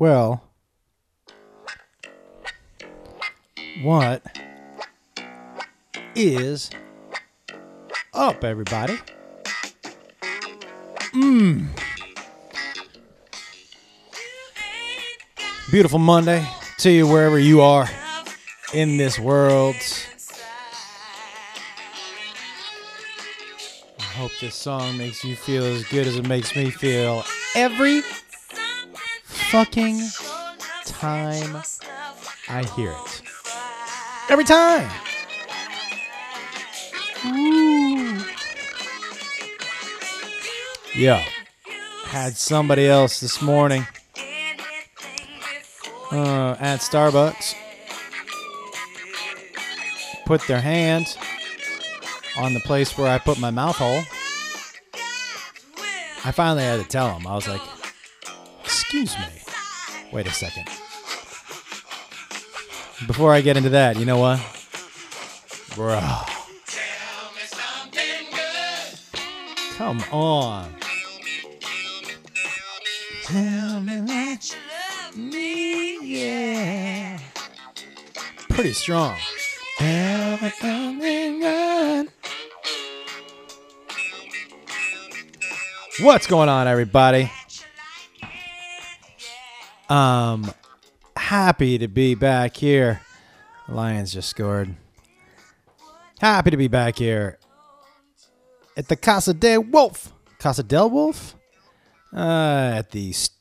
Well, what is up, everybody? Mmm. Beautiful Monday to you wherever you are in this world. I hope this song makes you feel as good as it makes me feel every fucking time I hear it. Every time. Ooh. Had somebody else this morning uh, at Starbucks put their hand on the place where I put my mouth hole. I finally had to tell him. I was like, Excuse me. Wait a second. Before I get into that, you know what? Bro. Come on. Tell me that you love me, yeah. Pretty strong. Tell me something good. What's going on, everybody? Um, happy to be back here. Lions just scored. Happy to be back here at the Casa del Wolf. Casa del Wolf? Uh, at the st-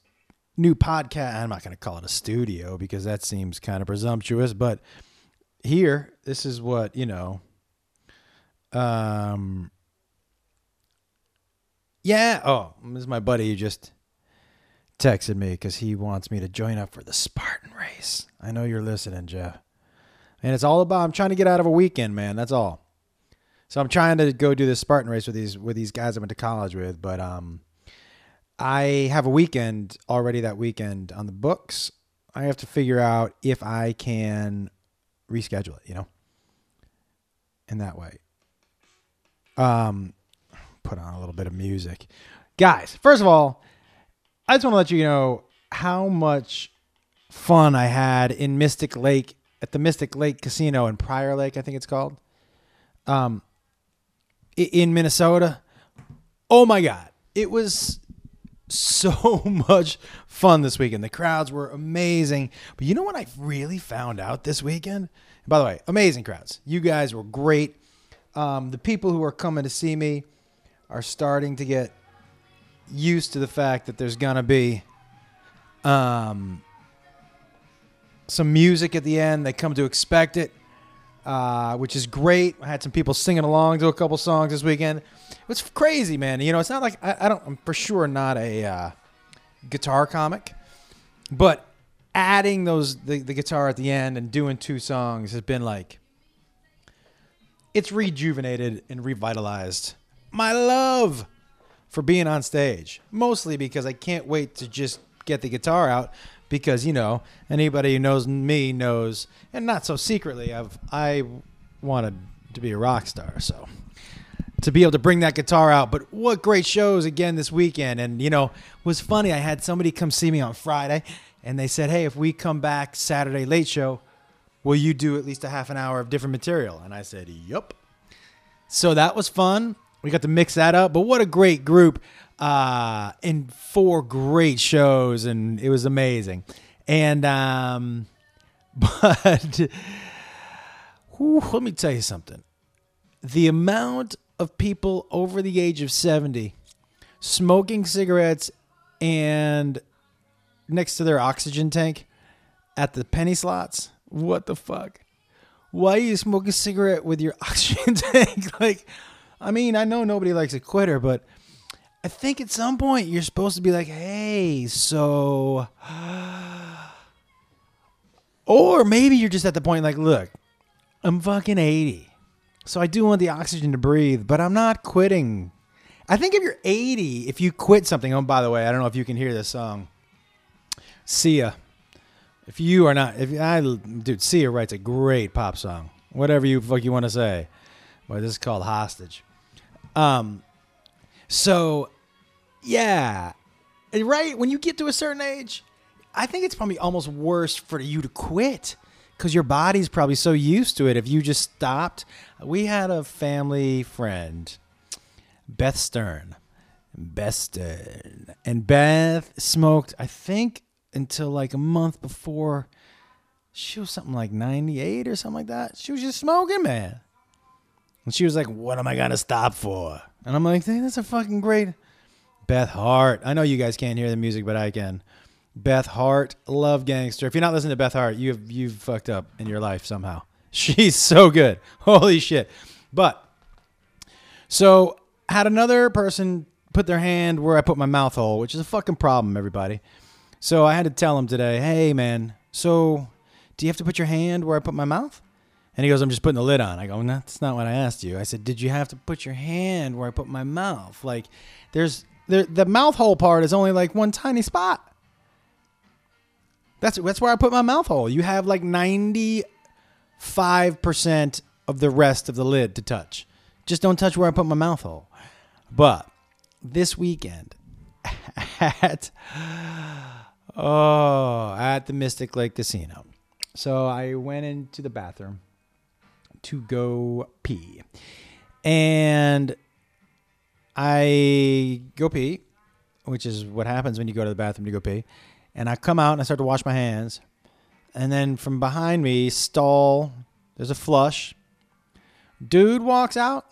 new podcast. I'm not going to call it a studio because that seems kind of presumptuous, but here, this is what, you know. Um, yeah. Oh, this is my buddy who just texted me because he wants me to join up for the Spartan race. I know you're listening, Jeff. And it's all about I'm trying to get out of a weekend, man. That's all. So I'm trying to go do this Spartan race with these with these guys I went to college with, but um I have a weekend already that weekend on the books. I have to figure out if I can reschedule it, you know? In that way. Um put on a little bit of music. Guys, first of all, I just want to let you know how much fun I had in Mystic Lake at the Mystic Lake Casino in Prior Lake, I think it's called, um, in Minnesota. Oh my God, it was so much fun this weekend. The crowds were amazing. But you know what I really found out this weekend? By the way, amazing crowds. You guys were great. Um, the people who are coming to see me are starting to get used to the fact that there's gonna be um, some music at the end. They come to expect it, uh, which is great. I had some people singing along to a couple songs this weekend. It's crazy, man. You know, it's not like I, I don't. I'm for sure not a uh, guitar comic, but adding those the, the guitar at the end and doing two songs has been like it's rejuvenated and revitalized my love for being on stage. Mostly because I can't wait to just get the guitar out because, you know, anybody who knows me knows and not so secretly I've I wanted to be a rock star, so to be able to bring that guitar out. But what great shows again this weekend. And, you know, was funny. I had somebody come see me on Friday and they said, Hey, if we come back Saturday late show, will you do at least a half an hour of different material? And I said, Yup. So that was fun. We got to mix that up. But what a great group. Uh, and four great shows, and it was amazing. And um, but whew, let me tell you something. The amount of people over the age of 70 smoking cigarettes and next to their oxygen tank at the penny slots. What the fuck? Why are you smoking a cigarette with your oxygen tank? like, I mean, I know nobody likes a quitter, but I think at some point you're supposed to be like, hey, so. Or maybe you're just at the point like, look, I'm fucking 80. So I do want the oxygen to breathe, but I'm not quitting. I think if you're 80, if you quit something, oh, by the way, I don't know if you can hear this song. Sia. If you are not, if I, dude, Sia writes a great pop song. Whatever you fuck you want to say. But this is called Hostage. Um, so, yeah, right when you get to a certain age, I think it's probably almost worse for you to quit because your body's probably so used to it. If you just stopped, we had a family friend, Beth Stern. Beth Stern. And Beth smoked, I think, until like a month before she was something like 98 or something like that. She was just smoking, man. And she was like, What am I going to stop for? And I'm like, That's a fucking great. Beth Hart. I know you guys can't hear the music, but I can. Beth Hart, love gangster. If you're not listening to Beth Hart, you've you've fucked up in your life somehow. She's so good. Holy shit. But so had another person put their hand where I put my mouth hole, which is a fucking problem, everybody. So I had to tell him today, hey man, so do you have to put your hand where I put my mouth? And he goes, I'm just putting the lid on. I go, that's not what I asked you. I said, did you have to put your hand where I put my mouth? Like, there's there, the mouth hole part is only like one tiny spot. That's that's where I put my mouth hole. You have like 95% of the rest of the lid to touch. Just don't touch where I put my mouth hole. But this weekend at oh, at the Mystic Lake Casino. So I went into the bathroom to go pee. And I go pee, which is what happens when you go to the bathroom to go pee. And I come out and I start to wash my hands. And then from behind me, stall, there's a flush. Dude walks out,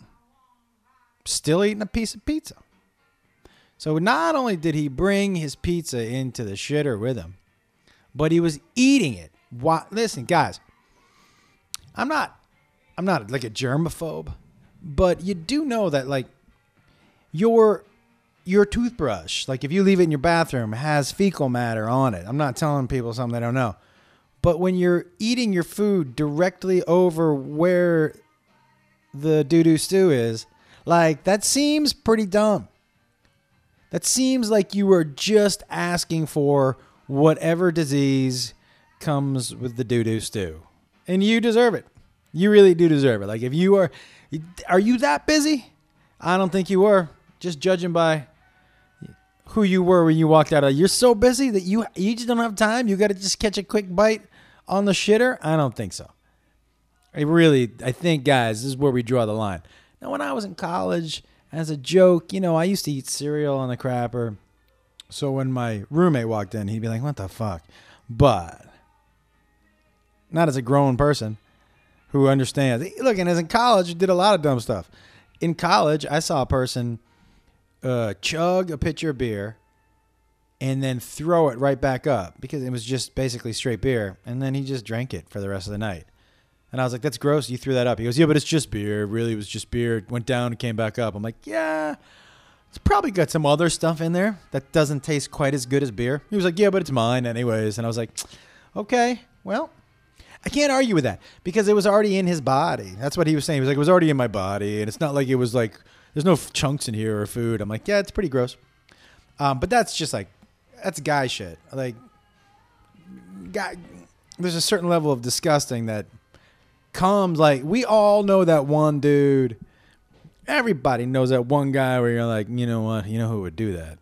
still eating a piece of pizza. So not only did he bring his pizza into the shitter with him, but he was eating it. Why, listen, guys, I'm not, I'm not like a germaphobe, but you do know that like your your toothbrush, like if you leave it in your bathroom, has fecal matter on it. I'm not telling people something they don't know. But when you're eating your food directly over where the doo doo stew is, like that seems pretty dumb. That seems like you are just asking for whatever disease comes with the doo doo stew. And you deserve it. You really do deserve it. Like if you are are you that busy? I don't think you were. Just judging by who you were when you walked out of. You're so busy that you you just don't have time. You got to just catch a quick bite on the shitter. I don't think so. I really, I think, guys, this is where we draw the line. Now, when I was in college, as a joke, you know, I used to eat cereal on the crapper. So when my roommate walked in, he'd be like, "What the fuck?" But not as a grown person who understands. Look, and as in college, you did a lot of dumb stuff. In college, I saw a person uh, chug a pitcher of beer and then throw it right back up because it was just basically straight beer. And then he just drank it for the rest of the night. And I was like, that's gross. You threw that up. He goes, yeah, but it's just beer. Really, it was just beer. It went down and came back up. I'm like, yeah, it's probably got some other stuff in there that doesn't taste quite as good as beer. He was like, yeah, but it's mine anyways. And I was like, okay, well, I can't argue with that because it was already in his body. That's what he was saying. He was like, it was already in my body. And it's not like it was like there's no chunks in here or food. I'm like, yeah, it's pretty gross. Um, but that's just like that's guy shit. Like, guy, there's a certain level of disgusting that comes. Like, we all know that one dude. Everybody knows that one guy where you're like, you know what? You know who would do that?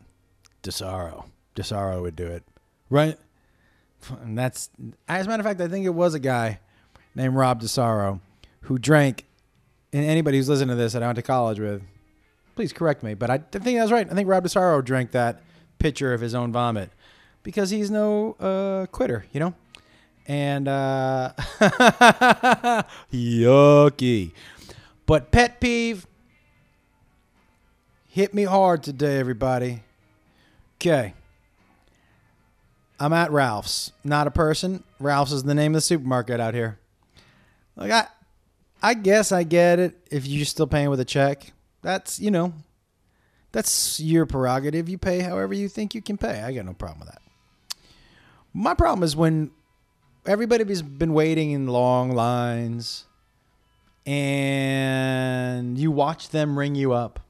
Desaro. Desaro would do it, right? And that's, as a matter of fact, I think it was a guy named Rob Desaro who drank. And anybody who's listening to this that I went to college with, please correct me, but I think that's right. I think Rob Desaro drank that pitcher of his own vomit because he's no uh, quitter, you know? And uh, yucky. But pet peeve hit me hard today, everybody. Okay. I'm at Ralph's. Not a person. Ralph's is the name of the supermarket out here. Like I I guess I get it if you're still paying with a check that's you know that's your prerogative. You pay however you think you can pay. I got no problem with that. My problem is when everybody's been waiting in long lines and you watch them ring you up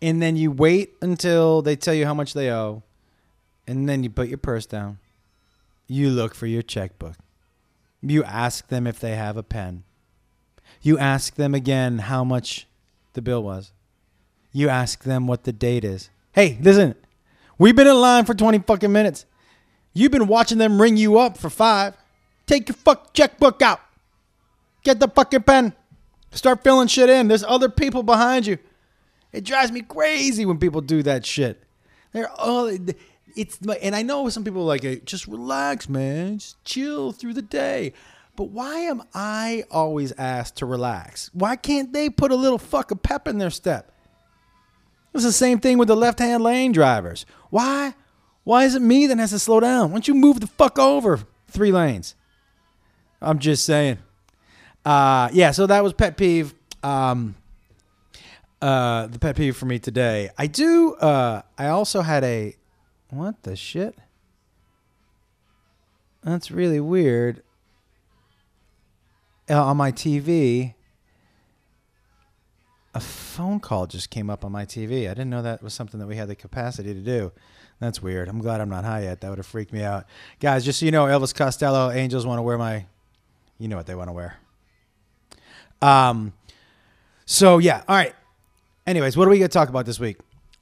and then you wait until they tell you how much they owe and then you put your purse down. You look for your checkbook. You ask them if they have a pen. You ask them again how much the bill was. You ask them what the date is. Hey, listen, we've been in line for 20 fucking minutes. You've been watching them ring you up for five. Take your fuck checkbook out. Get the fucking pen. Start filling shit in. There's other people behind you. It drives me crazy when people do that shit. They're all it's and I know some people are like just relax, man. Just chill through the day. But why am I always asked to relax? Why can't they put a little fucking pep in their step? It's the same thing with the left-hand lane drivers. Why? Why is it me that has to slow down? Why don't you move the fuck over three lanes? I'm just saying. Uh, yeah, so that was pet peeve. Um, uh, the pet peeve for me today. I do. Uh, I also had a. What the shit? That's really weird. Uh, on my TV, a phone call just came up on my TV. I didn't know that was something that we had the capacity to do. That's weird. I'm glad I'm not high yet. That would have freaked me out. Guys, just so you know, Elvis Costello, Angels want to wear my, you know what they want to wear. Um, so yeah, all right. Anyways, what are we gonna talk about this week?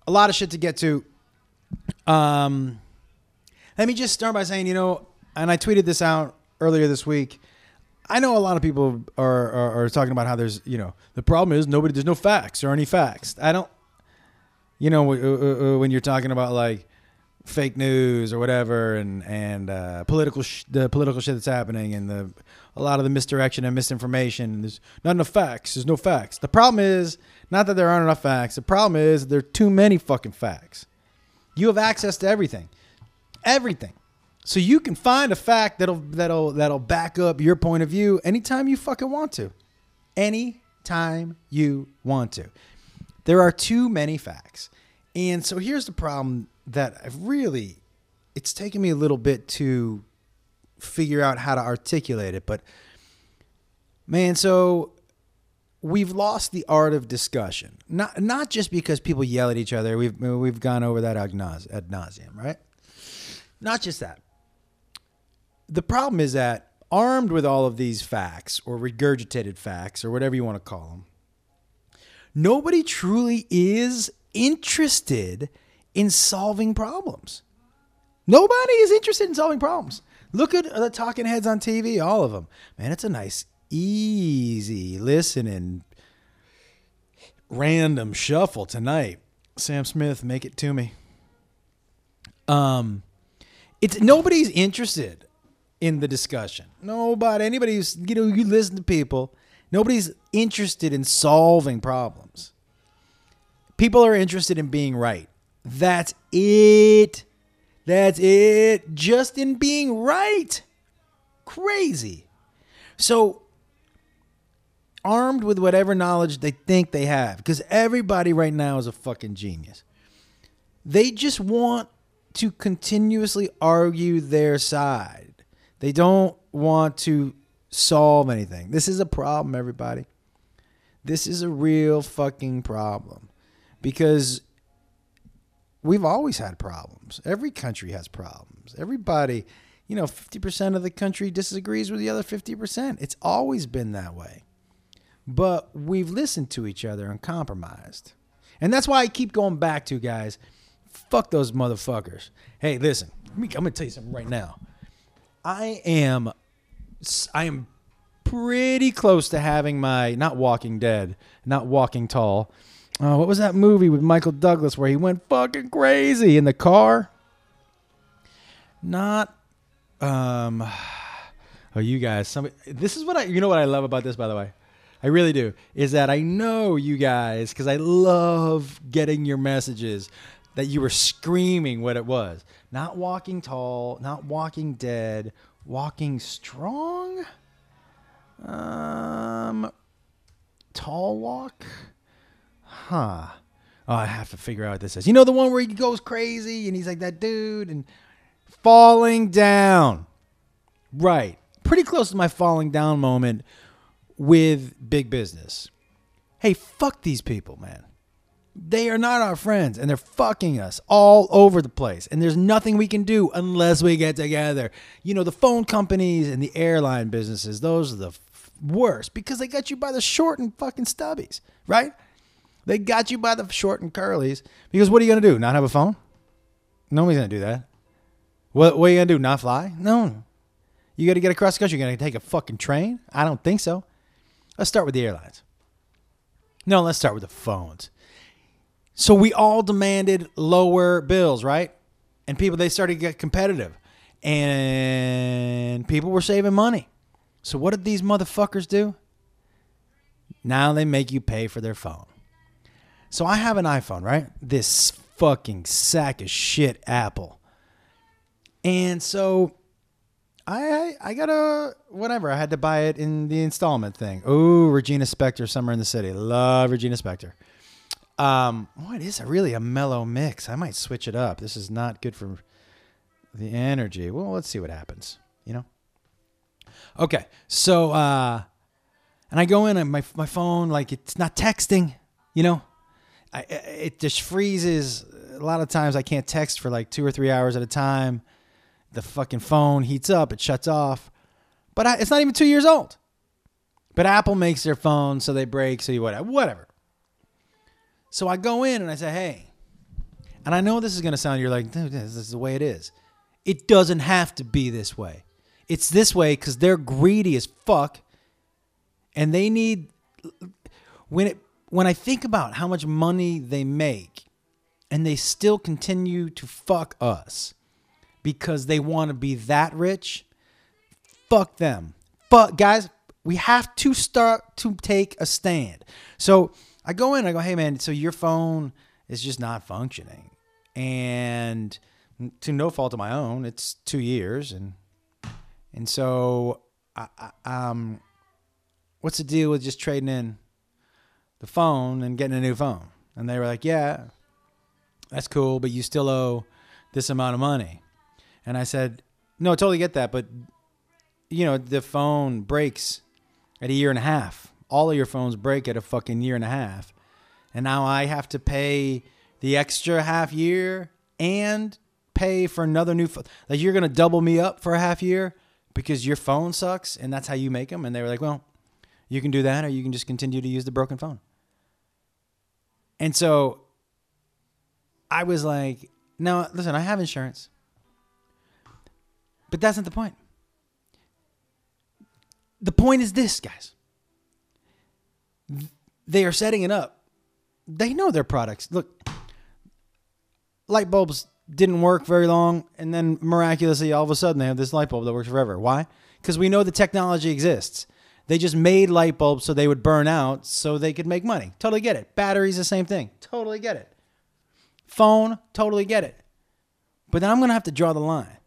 A lot of shit to get to. Um, let me just start by saying, you know, and I tweeted this out earlier this week. I know a lot of people are, are, are talking about how there's, you know, the problem is nobody, there's no facts or any facts. I don't, you know, when you're talking about like fake news or whatever, and and uh, political sh- the political shit that's happening, and the a lot of the misdirection and misinformation. There's not enough facts. There's no facts. The problem is not that there aren't enough facts. The problem is there are too many fucking facts. You have access to everything, everything. So you can find a fact that'll that'll that'll back up your point of view anytime you fucking want to. Anytime you want to. There are too many facts. And so here's the problem that I've really it's taken me a little bit to figure out how to articulate it, but man, so we've lost the art of discussion. Not not just because people yell at each other. We've we've gone over that ad nauseum, right? Not just that the problem is that armed with all of these facts or regurgitated facts or whatever you want to call them, nobody truly is interested in solving problems. Nobody is interested in solving problems. Look at the talking heads on TV, all of them. Man, it's a nice, easy listening, random shuffle tonight. Sam Smith, make it to me. Um, it's nobody's interested in the discussion. Nobody, anybody who's, you know, you listen to people, nobody's interested in solving problems. People are interested in being right. That's it. That's it. Just in being right. Crazy. So, armed with whatever knowledge they think they have, because everybody right now is a fucking genius, they just want to continuously argue their side they don't want to solve anything. This is a problem, everybody. This is a real fucking problem because we've always had problems. Every country has problems. Everybody, you know, 50% of the country disagrees with the other 50%. It's always been that way. But we've listened to each other and compromised. And that's why I keep going back to, guys, fuck those motherfuckers. Hey, listen, I'm to tell you something right now. I am I am pretty close to having my not Walking Dead, not Walking Tall. Uh, what was that movie with Michael Douglas where he went fucking crazy in the car? Not um Oh, you guys, somebody, this is what I, you know what I love about this, by the way? I really do, is that I know you guys, because I love getting your messages that you were screaming what it was. Not walking tall, not walking dead, walking strong. Um, tall walk. Huh. Oh, I have to figure out what this is. You know the one where he goes crazy and he's like that dude and falling down. Right. Pretty close to my falling down moment with big business. Hey, fuck these people, man. They are not our friends and they're fucking us all over the place. And there's nothing we can do unless we get together. You know, the phone companies and the airline businesses, those are the f- worst because they got you by the short and fucking stubbies, right? They got you by the short and curlies because what are you going to do? Not have a phone? Nobody's going to do that. What what are you gonna do? Not fly? No. You got to get across the country. You're gonna take a fucking train? I don't think so. Let's start with the airlines. No, let's start with the phones. So we all demanded lower bills, right? And people they started to get competitive, and people were saving money. So what did these motherfuckers do? Now they make you pay for their phone. So I have an iPhone, right? This fucking sack of shit Apple. And so I I, got a whatever. I had to buy it in the installment thing. Oh, Regina Spektor, Summer in the City. Love Regina Spektor. Um, what is it? Really a mellow mix. I might switch it up. This is not good for the energy. Well, let's see what happens. You know. Okay, so uh, and I go in and my my phone like it's not texting. You know, I it just freezes. A lot of times I can't text for like two or three hours at a time. The fucking phone heats up, it shuts off. But I, it's not even two years old. But Apple makes their phone so they break, so you whatever. Whatever. So I go in and I say, hey, and I know this is to sound, you're like, this is the way it is. It doesn't have to be this way. It's this way because they're greedy as fuck. And they need, when it, when I think about how much money they make and they still continue to fuck us because they want to be that rich, fuck them. But guys, we have to start to take a stand. So I go in, I go, hey man, so your phone is just not functioning. And to no fault of my own, it's two years and and so I, I, um what's the deal with just trading in the phone and getting a new phone? And they were like, Yeah, that's cool, but you still owe this amount of money. And I said, No, I totally get that, but you know, the phone breaks at a year and a half all of your phones break at a fucking year and a half. And now I have to pay the extra half year and pay for another new phone. Like you're going to double me up for a half year because your phone sucks and that's how you make them. And they were like, well, you can do that or you can just continue to use the broken phone. And so I was like, no, listen, I have insurance. But that's not the point. The point is this, guys they are setting it up. They know their products. Look, light bulbs didn't work very long, and then miraculously, all of a sudden, they have this light bulb that works forever. Why? Because we know the technology exists. They just made light bulbs so they would burn out so they could make money. Totally get it. Batteries, the same thing. Totally get it. Phone, totally get it. But then I'm going to have to draw the line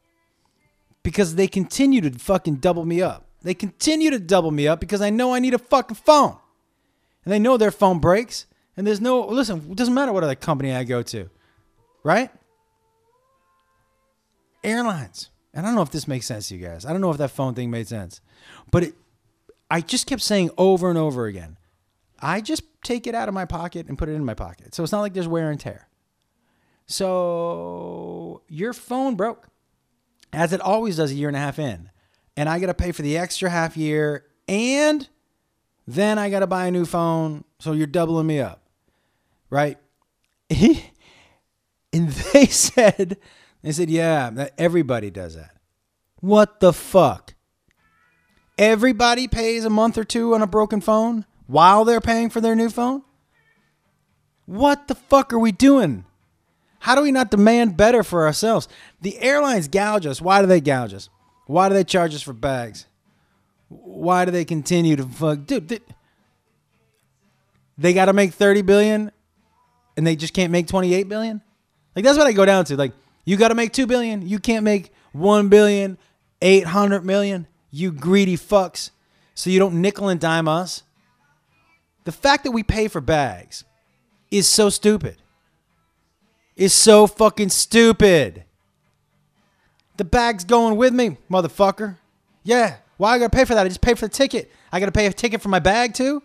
because they continue to fucking double me up. They continue to double me up because I know I need a fucking phone and they know their phone breaks. And there's no listen. It doesn't matter what other company I go to, right? Airlines. And I don't know if this makes sense to you guys. I don't know if that phone thing made sense, but it. I just kept saying over and over again. I just take it out of my pocket and put it in my pocket. So it's not like there's wear and tear. So your phone broke, as it always does a year and a half in. And I got to pay for the extra half year and then I got to buy a new phone. So you're doubling me up. Right? and they said, they said, yeah, everybody does that. What the fuck? Everybody pays a month or two on a broken phone while they're paying for their new phone? What the fuck are we doing? How do we not demand better for ourselves? The airlines gouge us. Why do they gouge us? Why do they charge us for bags? why do they continue to fuck? Dude, they, they got to make 30 billion and they just can't make 28 billion? Like, that's what I go down to. Like, you got to make 2 billion. You can't make 1 billion, 800 million. You greedy fucks. So you don't nickel and dime us. The fact that we pay for bags is so stupid. Is so fucking stupid. The bag's going with me, motherfucker. Yeah, why I gotta pay for that? I just pay for the ticket. I gotta pay a ticket for my bag too?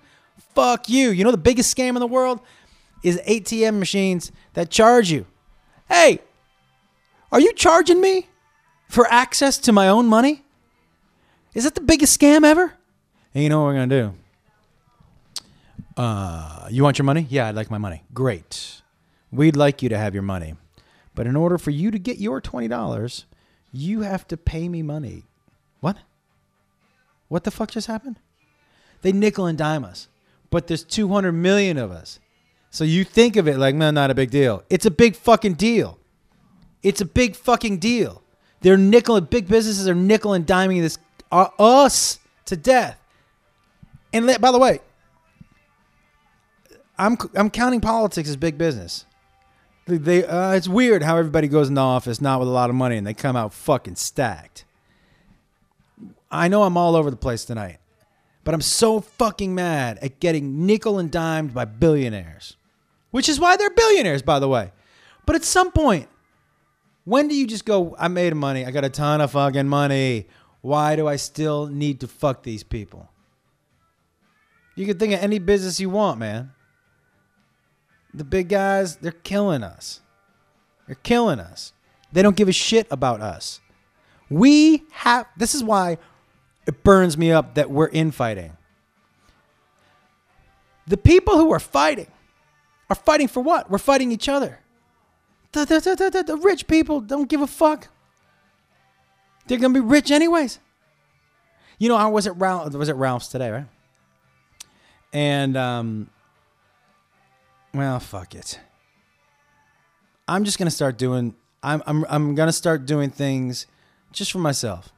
Fuck you. You know the biggest scam in the world is ATM machines that charge you. Hey, are you charging me for access to my own money? Is that the biggest scam ever? And you know what we're gonna do? Uh, you want your money? Yeah, I'd like my money. Great. We'd like you to have your money. But in order for you to get your $20, You have to pay me money. What? What the fuck just happened? They nickel and dime us, but there's 200 million of us. So you think of it like, man, not a big deal. It's a big fucking deal. It's a big fucking deal. They're nickel and big businesses are nickel and diming this uh, us to death. And by the way, I'm I'm counting politics as big business. They uh, it's weird how everybody goes in the office not with a lot of money and they come out fucking stacked. I know I'm all over the place tonight, but I'm so fucking mad at getting nickel and dimed by billionaires, which is why they're billionaires, by the way. But at some point, when do you just go, I made money, I got a ton of fucking money. Why do I still need to fuck these people? You can think of any business you want, man. The big guys, they're killing us. They're killing us. They don't give a shit about us. We have, this is why it burns me up that we're infighting. The people who are fighting are fighting for what? We're fighting each other. The, the, the, the, rich people don't give a fuck. They're gonna be rich anyways. You know, I was at was at Ralph's today, right? And um, well, fuck it. I'm just gonna start doing. I'm I'm I'm gonna start doing things just for myself.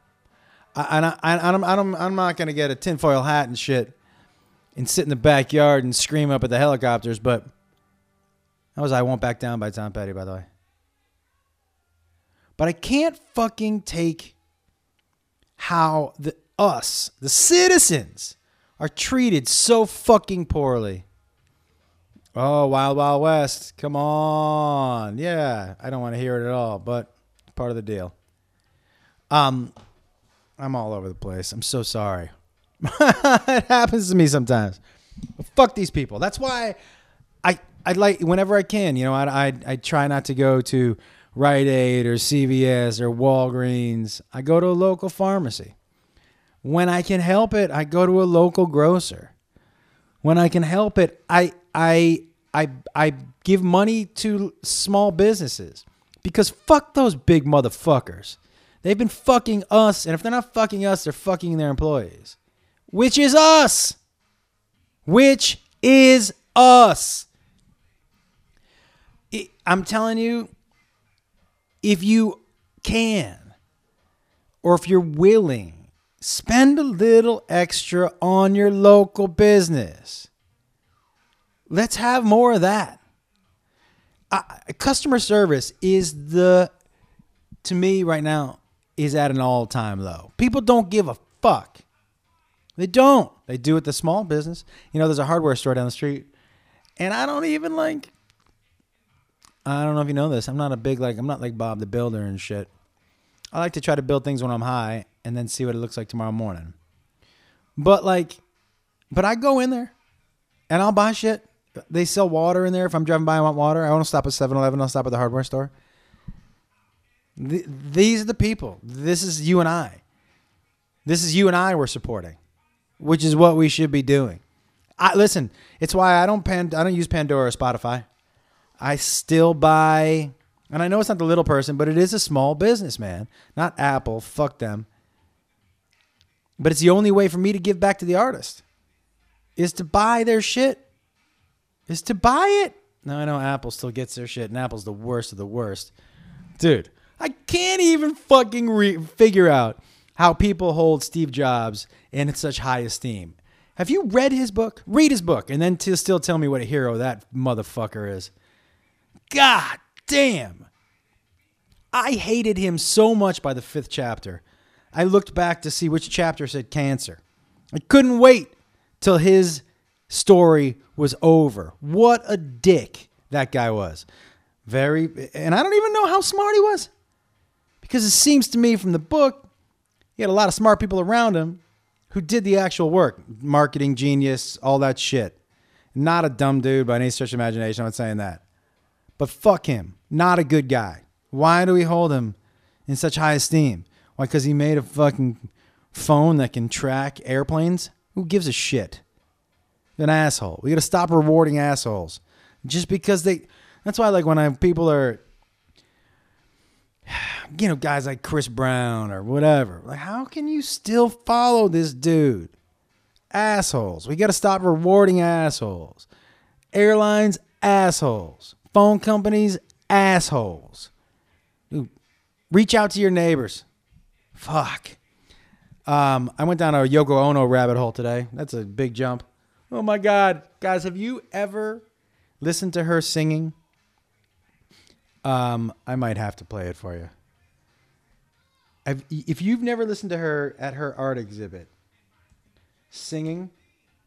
I, and I, I, I'm I'm I'm not gonna get a tinfoil hat and shit and sit in the backyard and scream up at the helicopters. But that was I won't back down by Tom Petty, by the way. But I can't fucking take how the us, the citizens, are treated so fucking poorly. Oh, Wild Wild West. Come on. Yeah, I don't want to hear it at all, but part of the deal. Um I'm all over the place. I'm so sorry. it happens to me sometimes. But fuck these people. That's why I I like whenever I can, you know, I I I try not to go to Rite Aid or CVS or Walgreens. I go to a local pharmacy. When I can help it, I go to a local grocer. When I can help it, I I I I give money to small businesses because fuck those big motherfuckers. They've been fucking us, and if they're not fucking us, they're fucking their employees, which is us. Which is us. I'm telling you, if you can, or if you're willing, spend a little extra on your local business. Let's have more of that. Customer service is the, to me right now, is at an all time low. People don't give a fuck. They don't. They do it the small business. You know, there's a hardware store down the street, and I don't even like I don't know if you know this. I'm not a big like I'm not like Bob the Builder and shit. I like to try to build things when I'm high and then see what it looks like tomorrow morning. But like but I go in there and I'll buy shit. They sell water in there. If I'm driving by, I want water. I want to stop at 7-Eleven. I'll stop at the hardware store. these are the people. This is you and I. This is you and I we're supporting, which is what we should be doing. I listen. It's why I don't pan, I don't use Pandora or Spotify. I still buy, and I know it's not the little person, but it is a small business, man. Not Apple. Fuck them. But it's the only way for me to give back to the artist is to buy their shit. Is to buy it. Now I know Apple still gets their shit, and Apple's the worst of the worst. Dude, I can't even fucking re- figure out how people hold Steve Jobs in such high esteem. Have you read his book? Read his book, and then to still tell me what a hero that motherfucker is. God damn. I hated him so much by the fifth chapter. I looked back to see which chapter said cancer. I couldn't wait till his story was over. What a dick that guy was. Very, and I don't even know how smart he was. Because it seems to me from the book, he had a lot of smart people around him who did the actual work marketing genius, all that shit. Not a dumb dude by any stretch of imagination. I'm not saying that. But fuck him. Not a good guy. Why do we hold him in such high esteem? Why? Because he made a fucking phone that can track airplanes? Who gives a shit? An asshole. We got to stop rewarding assholes just because they. That's why, like, when I people are you know, guys like Chris Brown or whatever. Like, how can you still follow this dude? Assholes. We got to stop rewarding assholes. Airlines, assholes. Phone companies, assholes. Dude, reach out to your neighbors. Fuck. Um, I went down a Yoko Ono rabbit hole today. That's a big jump. Oh my God. Guys, have you ever listened to her singing? Um, I might have to play it for you. I've, if you've never listened to her at her art exhibit singing,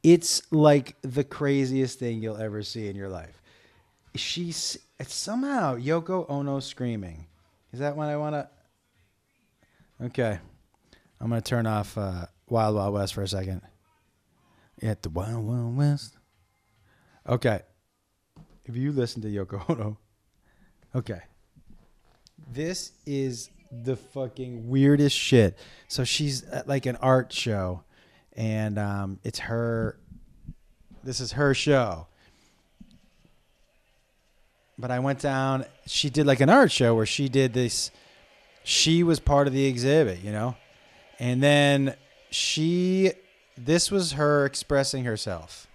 it's like the craziest thing you'll ever see in your life. She's somehow Yoko Ono screaming. Is that what I want to? Okay, I'm gonna turn off uh, Wild Wild West for a second. At the Wild Wild West. Okay, if you listen to Yoko Ono, okay, this is the fucking weirdest shit. So she's at like an art show, and um, it's her. This is her show. But I went down. She did like an art show where she did this. She was part of the exhibit, you know, and then she. This was her expressing herself.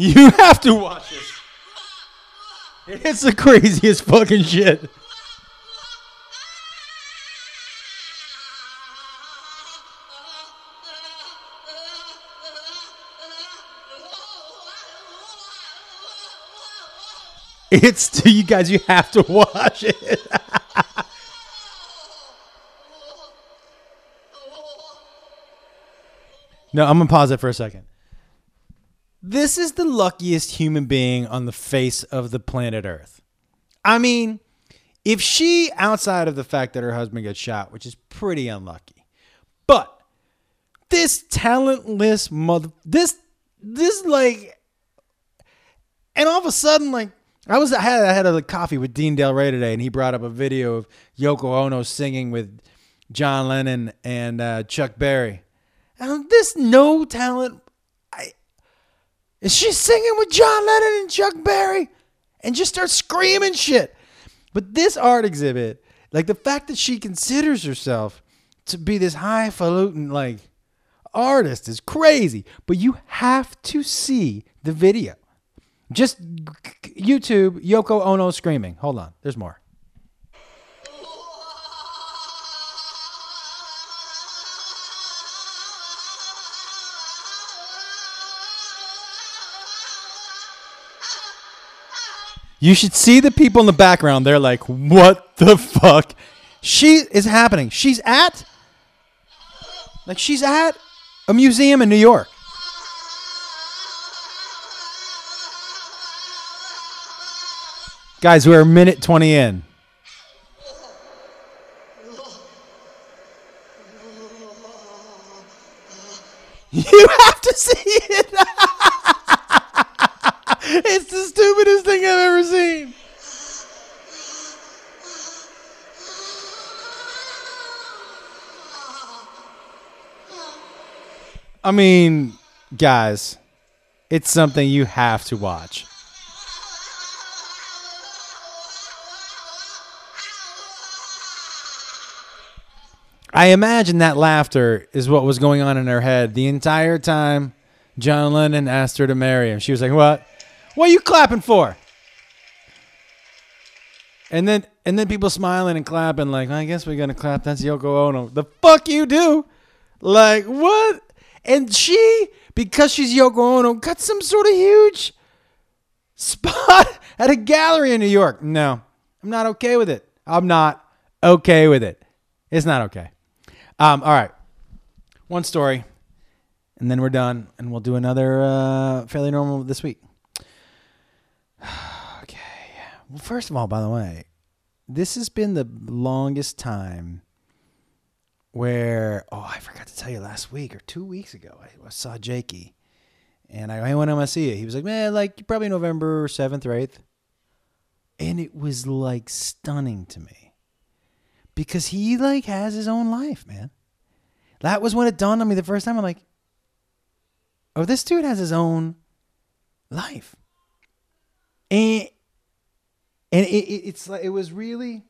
You have to watch it. It's the craziest fucking shit. It's you guys. You have to watch it. no, I'm gonna pause it for a second. This is the luckiest human being on the face of the planet Earth. I mean, if she, outside of the fact that her husband got shot, which is pretty unlucky, but this talentless mother, this, this like, and all of a sudden, like, I was I had I had a coffee with Dean Delray today, and he brought up a video of Yoko Ono singing with John Lennon and uh, Chuck Berry. And this no talent is she singing with John Lennon and Chuck Berry and just starts screaming shit? But this art exhibit, like the fact that she considers herself to be this highfalutin like artist is crazy. But you have to see the video. Just YouTube Yoko Ono screaming. Hold on, there's more. You should see the people in the background. They're like, what the fuck? She is happening. She's at, like, she's at a museum in New York. Guys, we're a minute 20 in. You have to see it. It's the stupidest thing I've ever seen. I mean, guys, it's something you have to watch. I imagine that laughter is what was going on in her head the entire time John Lennon asked her to marry him. She was like, "What? What are you clapping for?" And then and then people smiling and clapping like, I guess we're gonna clap. That's Yoko Ono. The fuck you do? Like what? And she, because she's Yoko Ono, got some sort of huge spot at a gallery in New York. No, I'm not okay with it. I'm not okay with it. It's not okay. Um, all right. One story, and then we're done, and we'll do another uh, fairly normal this week. okay. Well, first of all, by the way, this has been the longest time where oh I forgot to tell you last week or two weeks ago I saw Jakey And I, went, I'm gonna see it. He was like, man, like probably November 7th or 8th. And it was like stunning to me because he like has his own life, man. That was when it dawned on me the first time. I'm like, oh, this dude has his own life. And and it, it, it's like it was really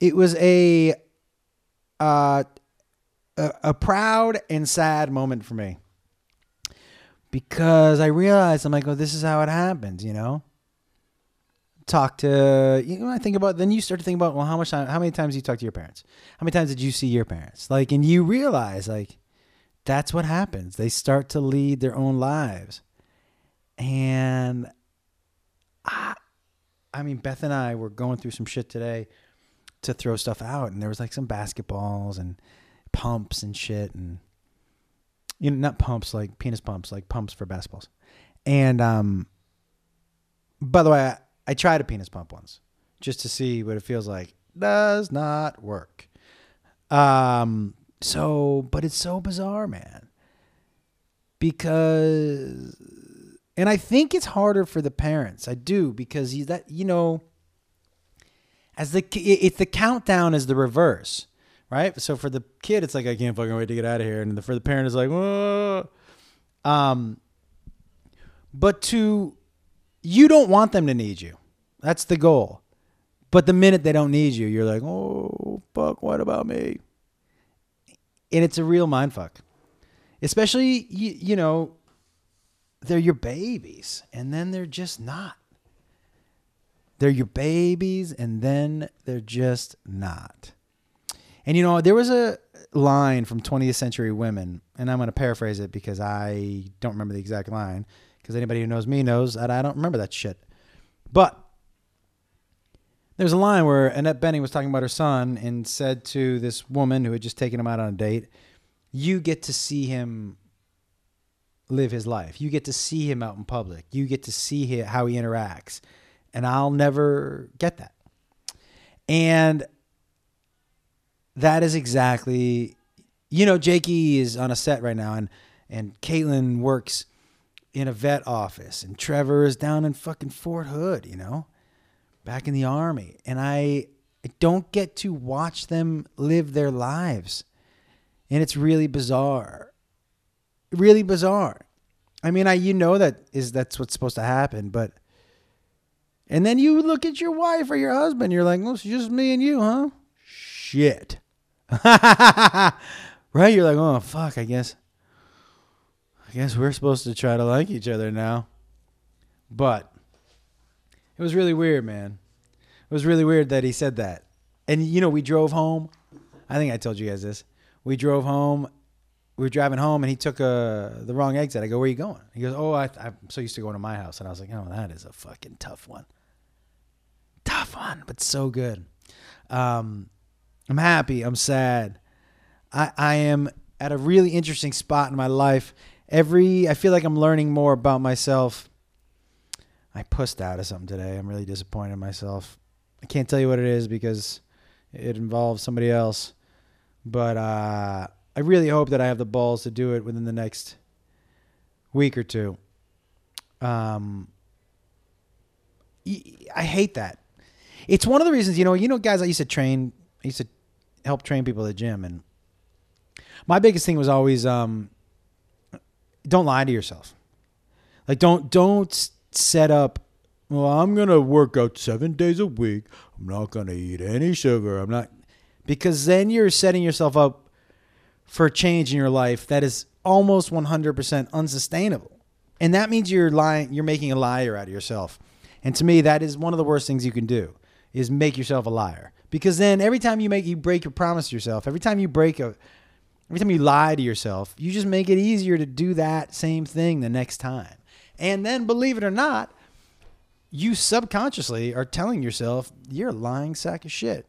it was a uh a, a proud and sad moment for me because I realized I'm like, oh, this is how it happens, you know. Talk to you know. I think about then you start to think about well, how much time, how many times you talk to your parents? How many times did you see your parents? Like, and you realize like that's what happens. They start to lead their own lives, and I, I mean, Beth and I were going through some shit today to throw stuff out, and there was like some basketballs and pumps and shit, and you know, not pumps like penis pumps, like pumps for basketballs. And um, by the way, I, I tried a penis pump once just to see what it feels like. Does not work. Um, so, but it's so bizarre, man. Because, and I think it's harder for the parents. I do because he's that you know, as the it's the countdown is the reverse right? So for the kid, it's like I can't fucking wait to get out of here, and for the parent, it's like, Whoa. um, but to you don't want them to need you. That's the goal. But the minute they don't need you, you're like, oh fuck, what about me? And it's a real mind fuck. Especially you, you know, they're your babies, and then they're just not. They're your babies, and then they're just not. And you know, there was a line from 20th Century Women, and I'm going to paraphrase it because I don't remember the exact line. Because anybody who knows me knows that I don't remember that shit. But there's a line where Annette Bening was talking about her son and said to this woman who had just taken him out on a date, "You get to see him live his life. You get to see him out in public. You get to see how he interacts." And I'll never get that. And that is exactly, you know, Jakey is on a set right now, and and Caitlin works in a vet office, and Trevor is down in fucking Fort Hood, you know, back in the army, and I, I don't get to watch them live their lives, and it's really bizarre, really bizarre. I mean, I you know that is that's what's supposed to happen, but. And then you look at your wife or your husband, you're like, well, it's just me and you, huh? Shit. right? You're like, oh fuck, I guess I guess we're supposed to try to like each other now. But it was really weird, man. It was really weird that he said that. And you know, we drove home. I think I told you guys this. We drove home. We were driving home, and he took uh, the wrong exit. I go, "Where are you going?" He goes, "Oh, I, I'm so used to going to my house." And I was like, "Oh, that is a fucking tough one. Tough one, but so good." Um, I'm happy. I'm sad. I, I am at a really interesting spot in my life. Every I feel like I'm learning more about myself. I pussed out of something today. I'm really disappointed in myself. I can't tell you what it is because it involves somebody else. But uh, I really hope that I have the balls to do it within the next week or two. Um, I hate that. It's one of the reasons, you know, you know, guys, I used to train. I used to help train people at the gym. And my biggest thing was always um, don't lie to yourself. Like don't don't set up. Well, I'm gonna work out seven days a week. I'm not gonna eat any sugar. I'm not because then you're setting yourself up for change in your life that is almost 100% unsustainable. And that means you're lying you're making a liar out of yourself. And to me that is one of the worst things you can do is make yourself a liar because then every time you make you break your promise to yourself, every time you break a every time you lie to yourself, you just make it easier to do that same thing the next time. And then believe it or not, you subconsciously are telling yourself you're a lying sack of shit.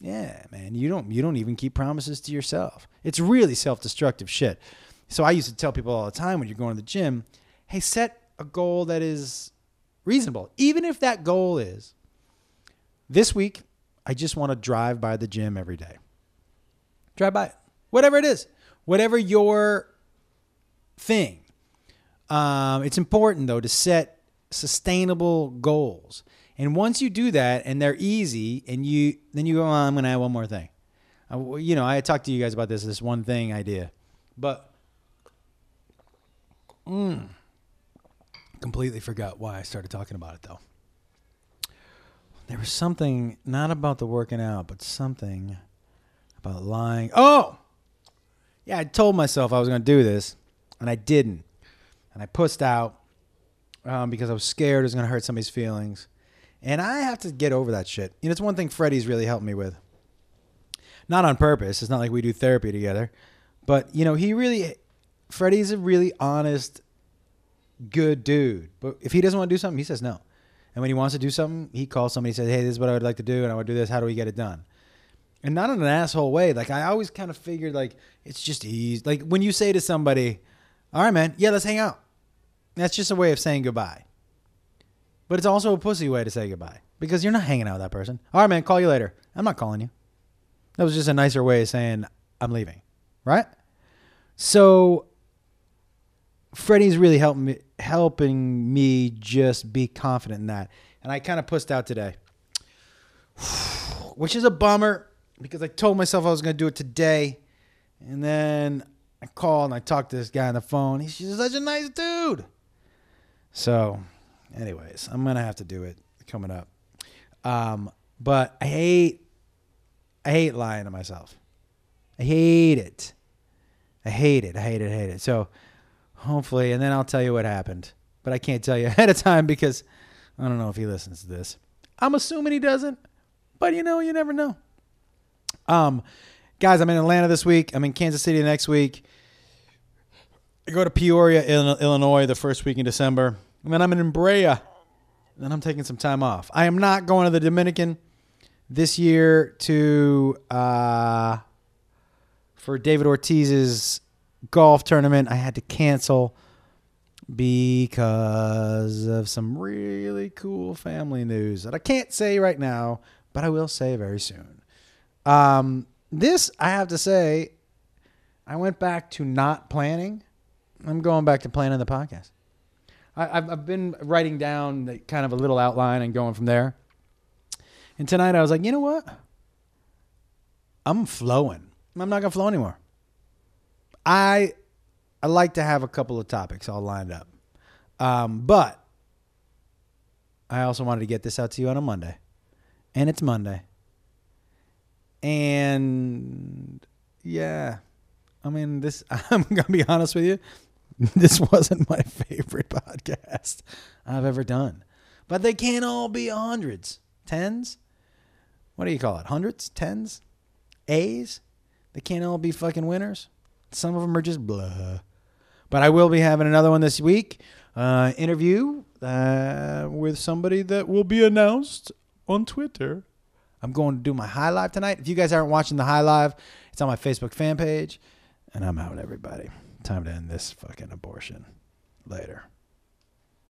Yeah, man, you don't you don't even keep promises to yourself. It's really self-destructive shit. So I used to tell people all the time when you're going to the gym, "Hey, set a goal that is reasonable. Even if that goal is this week I just want to drive by the gym every day. Drive by it. Whatever it is. Whatever your thing. Um, it's important though to set sustainable goals. And once you do that, and they're easy, and you then you go, oh, I'm going to add one more thing. Uh, you know, I talked to you guys about this this one thing idea, but mm, completely forgot why I started talking about it though. There was something not about the working out, but something about lying. Oh, yeah, I told myself I was going to do this, and I didn't, and I pushed out um, because I was scared it was going to hurt somebody's feelings. And I have to get over that shit. You know, it's one thing Freddie's really helped me with. Not on purpose. It's not like we do therapy together. But, you know, he really, Freddie's a really honest, good dude. But if he doesn't want to do something, he says no. And when he wants to do something, he calls somebody and says, hey, this is what I would like to do, and I would do this. How do we get it done? And not in an asshole way. Like, I always kind of figured, like, it's just easy. Like, when you say to somebody, all right, man, yeah, let's hang out. That's just a way of saying goodbye. But it's also a pussy way to say goodbye because you're not hanging out with that person. All right, man, call you later. I'm not calling you. That was just a nicer way of saying I'm leaving, right? So Freddie's really helping me, helping me just be confident in that. And I kind of pushed out today, which is a bummer because I told myself I was going to do it today. And then I called and I talked to this guy on the phone. He's just such a nice dude. So, anyways, I'm gonna have to do it coming up. Um, but I hate, I hate lying to myself. I hate it. I hate it. I hate it. I hate it. So, hopefully, and then I'll tell you what happened. But I can't tell you ahead of time because I don't know if he listens to this. I'm assuming he doesn't, but you know, you never know. Um, guys, I'm in Atlanta this week. I'm in Kansas City next week. I go to Peoria, Illinois, the first week in December, and then I'm in Brea. Then I'm taking some time off. I am not going to the Dominican this year to uh, for David Ortiz's golf tournament. I had to cancel because of some really cool family news that I can't say right now, but I will say very soon. Um, this I have to say, I went back to not planning I'm going back to planning the podcast. I, have I've been writing down kind of a little outline and going from there. And tonight I was like, you know what? I'm flowing. I'm not gonna flow anymore. I I like to have a couple of topics all lined up, um, but I also wanted to get this out to you on a Monday, and it's Monday. And yeah, I mean this. I'm gonna be honest with you. this wasn't my favorite podcast I've ever done. But they can't all be hundreds, tens. What do you call it? Hundreds, tens, A's. They can't all be fucking winners. Some of them are just blah. But I will be having another one this week. Uh, interview uh, with somebody that will be announced on Twitter. I'm going to do my high live tonight. If you guys aren't watching the high live, it's on my Facebook fan page. And I'm out, everybody. Time to end this fucking abortion. Later.